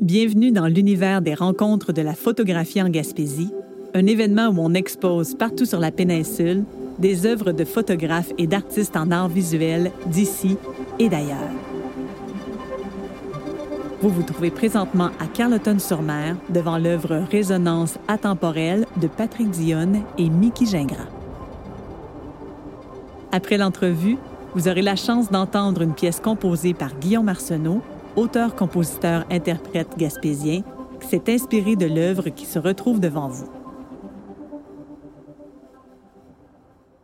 Bienvenue dans l'univers des rencontres de la photographie en Gaspésie, un événement où on expose partout sur la péninsule des œuvres de photographes et d'artistes en art visuel d'ici et d'ailleurs. Vous vous trouvez présentement à Carleton-sur-Mer devant l'œuvre Résonance atemporelle de Patrick Dionne et Mickey Gingras. Après l'entrevue, vous aurez la chance d'entendre une pièce composée par Guillaume Arsenault, auteur, compositeur, interprète gaspésien, qui s'est inspiré de l'œuvre qui se retrouve devant vous.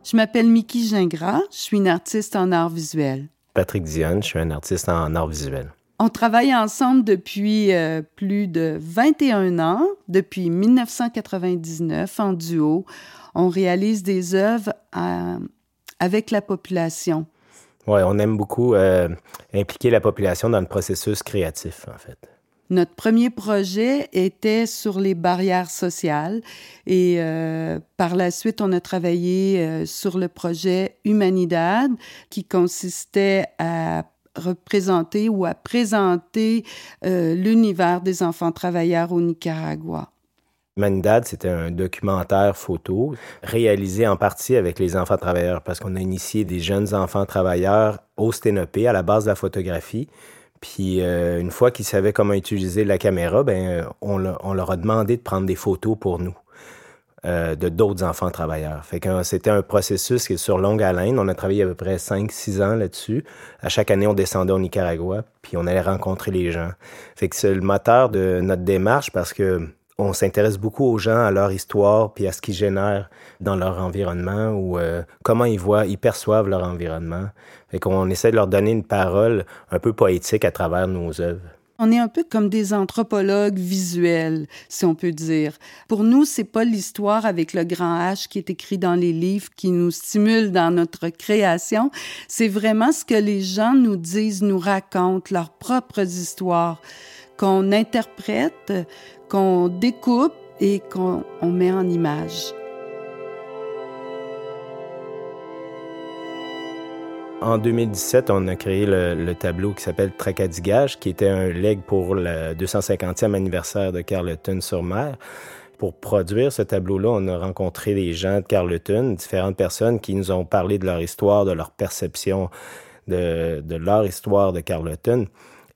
Je m'appelle Mickey Gingras, je suis une artiste en art visuel. Patrick Dionne, je suis un artiste en art visuel. On travaille ensemble depuis euh, plus de 21 ans, depuis 1999 en duo. On réalise des œuvres euh, avec la population. Oui, on aime beaucoup euh, impliquer la population dans le processus créatif, en fait. Notre premier projet était sur les barrières sociales et euh, par la suite, on a travaillé euh, sur le projet Humanidad qui consistait à représenter ou à présenter l'univers des enfants travailleurs au Nicaragua. Humanidad, c'était un documentaire photo réalisé en partie avec les enfants travailleurs parce qu'on a initié des jeunes enfants travailleurs au Sténopé à la base de la photographie. Puis euh, une fois qu'ils savaient comment utiliser la caméra, ben on, leur a demandé de prendre des photos pour nous. Euh, de d'autres enfants travailleurs. C'était un processus qui est sur longue haleine. On a travaillé à peu près 5-6 ans là-dessus. À chaque année, on descendait au Nicaragua, puis on allait rencontrer les gens. Fait que c'est le moteur de notre démarche parce que on s'intéresse beaucoup aux gens, à leur histoire, puis à ce qu'ils génèrent dans leur environnement ou euh, comment ils voient, ils perçoivent leur environnement. Fait qu'on essaie de leur donner une parole un peu poétique à travers nos œuvres. On est un peu comme des anthropologues visuels, si on peut dire. Pour nous, c'est pas l'histoire avec le grand H qui est écrit dans les livres qui nous stimule dans notre création. C'est vraiment ce que les gens nous disent, nous racontent, leurs propres histoires qu'on interprète, qu'on découpe et qu'on met en image. En 2017, on a créé le, tableau qui s'appelle Tracadigage, qui était un leg pour le 250e anniversaire de Carleton-sur-Mer. Pour produire ce tableau-là, on a rencontré des gens de Carleton, différentes personnes qui nous ont parlé de leur histoire, de leur perception de, de leur histoire de Carleton.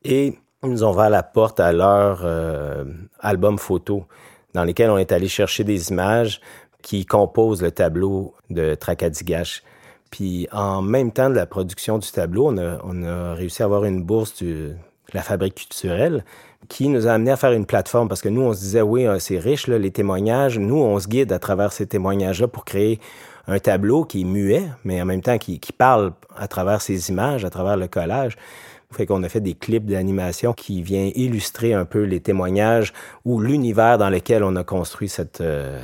Et nous ont ouvert la porte à leur euh, album photo, dans lesquels on est allé chercher des images qui composent le tableau de Tracadigache. Puis en même temps de la production du tableau, on a, réussi à avoir une bourse de la fabrique culturelle qui nous a amené à faire une plateforme parce que nous, on se disait, oui, euh, c'est riche, les témoignages. Nous, on se guide à travers ces témoignages-là pour créer un tableau qui est muet, mais en même temps qui parle à travers ces images, à travers le collage. Fait qu'on a fait des clips d'animation qui viennent illustrer un peu les témoignages ou l'univers dans lequel on a construit cette, euh,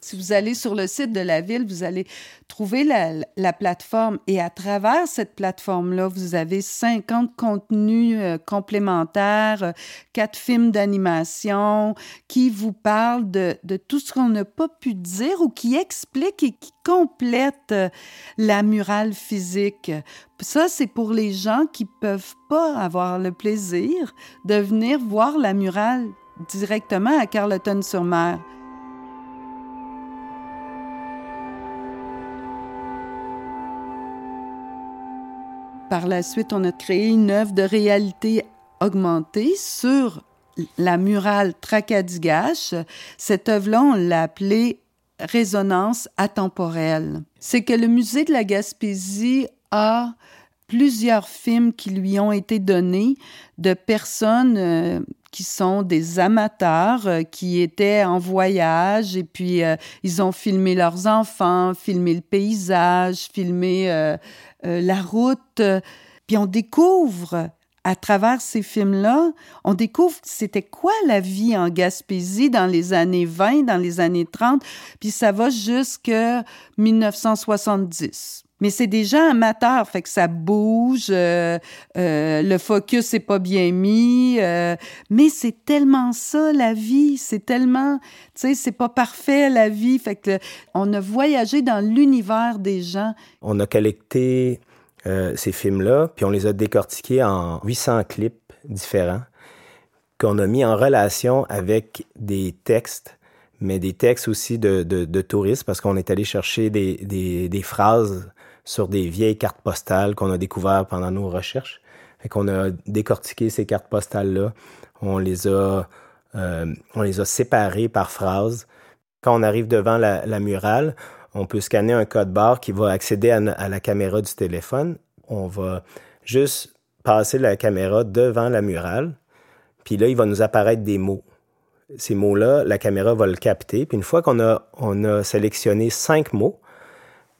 Si vous allez sur le site de la ville, vous allez trouver la, plateforme et à travers cette plateforme-là, vous avez 50 contenus euh, complémentaires, euh, quatre films d'animation qui vous parlent de, tout ce qu'on n'a pas pu dire ou qui expliquent et qui complètent euh, la murale physique. Ça, c'est pour les gens qui peuvent pas avoir le plaisir de venir voir la murale directement à Carleton-sur-Mer. Par la suite, on a créé une œuvre de réalité augmentée sur la murale Tracadigache. Cette œuvre-là, on l'a appelée Résonance atemporelle. C'est que le musée de la Gaspésie a plusieurs films qui lui ont été donnés de personnes euh, qui sont des amateurs euh, qui étaient en voyage et puis euh, ils ont filmé leurs enfants, filmé le paysage, filmé la route. Puis on découvre à travers ces films-là, on découvre c'était quoi la vie en Gaspésie dans les années 20, dans les années 30, puis ça va jusqu'à 1970 mais c'est déjà amateur, fait que ça bouge, euh, euh, le focus n'est pas bien mis, euh, mais c'est tellement ça la vie, c'est tellement, tu sais, c'est pas parfait la vie, fait que on a voyagé dans l'univers des gens. On a collecté ces films-là, puis on les a décortiqués en 800 clips différents qu'on a mis en relation avec des textes, mais des textes aussi de, de, touristes, parce qu'on est allé chercher des, des, des, phrases sur des vieilles cartes postales qu'on a découvertes pendant nos recherches. Fait qu'on a décortiqué ces cartes postales-là, on les a, euh, séparées par phrases. Quand on arrive devant la, murale, on peut scanner un code barre qui va accéder à, la caméra du téléphone. On va juste passer la caméra devant la murale, puis là, il va nous apparaître des mots. Ces mots-là, la caméra va le capter. Puis une fois qu'on a, on a sélectionné cinq mots,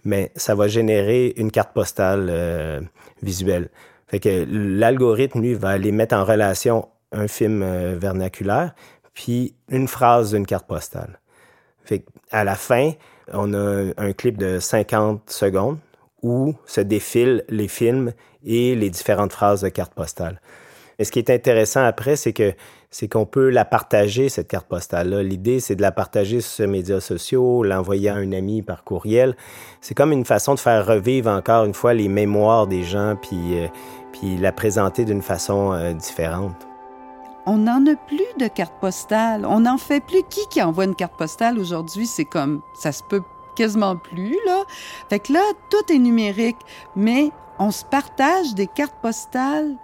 mais ça va générer une carte postale euh, visuelle. Fait que l'algorithme, lui, va aller mettre en relation un film euh, vernaculaire, puis une phrase d'une carte postale. À la fin, on a un clip de 50 secondes où se défilent les films et les différentes phrases de carte postale. Et ce qui est intéressant après, c'est que c'est qu'on peut la partager, cette carte postale-là. L'idée, c'est de la partager sur les médias sociaux, l'envoyer à un ami par courriel. C'est comme une façon de faire revivre encore une fois les mémoires des gens, puis, euh, puis la présenter d'une façon euh, différente. On n'en a plus de carte postale. On n'en fait plus. Qui qui envoie une carte postale aujourd'hui? C'est comme, ça se peut quasiment plus, là. Fait que là, tout est numérique, mais on se partage des cartes postales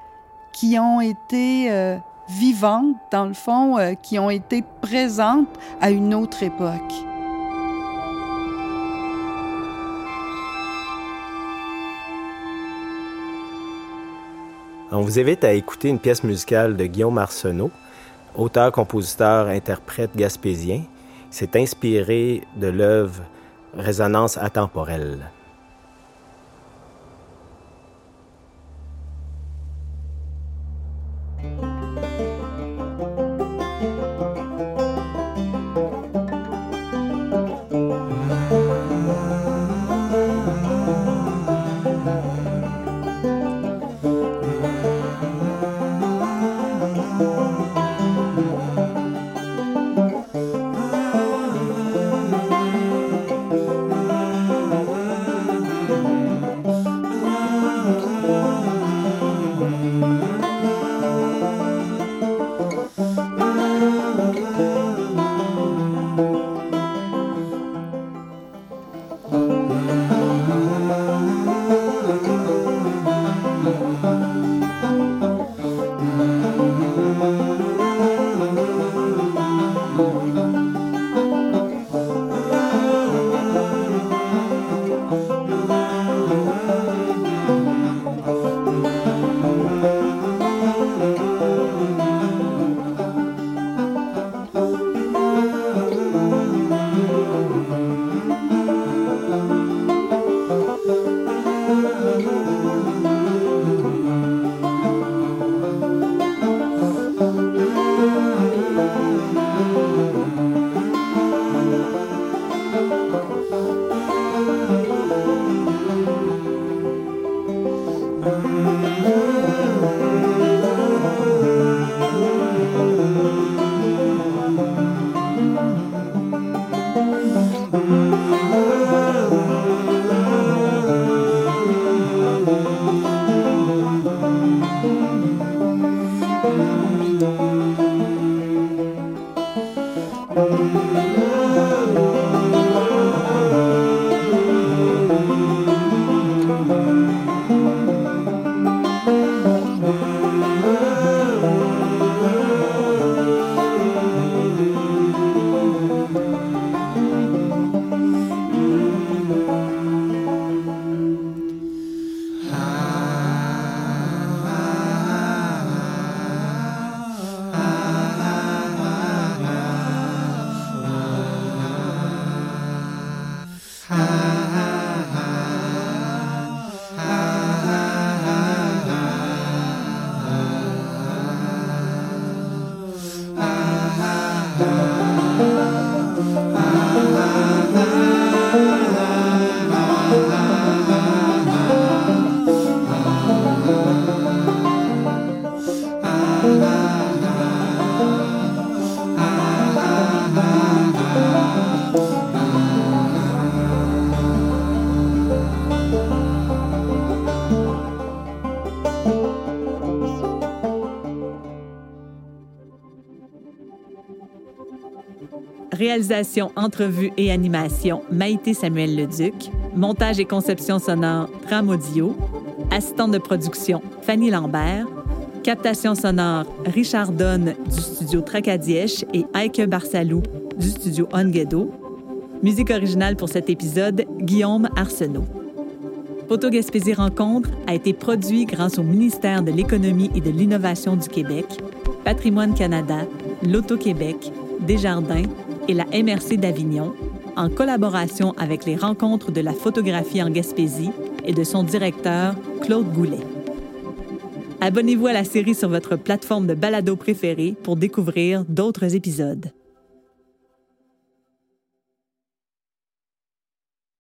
qui ont été euh, vivantes, dans le fond, euh, qui ont été présentes à une autre époque. On vous invite à écouter une pièce musicale de Guillaume Arsenault, auteur, compositeur, interprète gaspésien. C'est inspiré de l'œuvre Résonance atemporelle. Réalisation, entrevue et animation, Maïté Samuel Leduc. Montage et conception sonore, Tram Audio. Assistante de production, Fanny Lambert. Captation sonore, Richard Donne du studio Tracadièche et Heike Barsalou du studio Onguedo. Musique originale pour cet épisode, Guillaume Arsenault. Photo Gaspésie Rencontre a été produit grâce au ministère de l'Économie et de l'Innovation du Québec, Patrimoine Canada, L'Auto-Québec, Desjardins et la MRC d'Avignon, en collaboration avec les rencontres de la photographie en Gaspésie et de son directeur, Claude Goulet. Abonnez-vous à la série sur votre plateforme de balado préférée pour découvrir d'autres épisodes.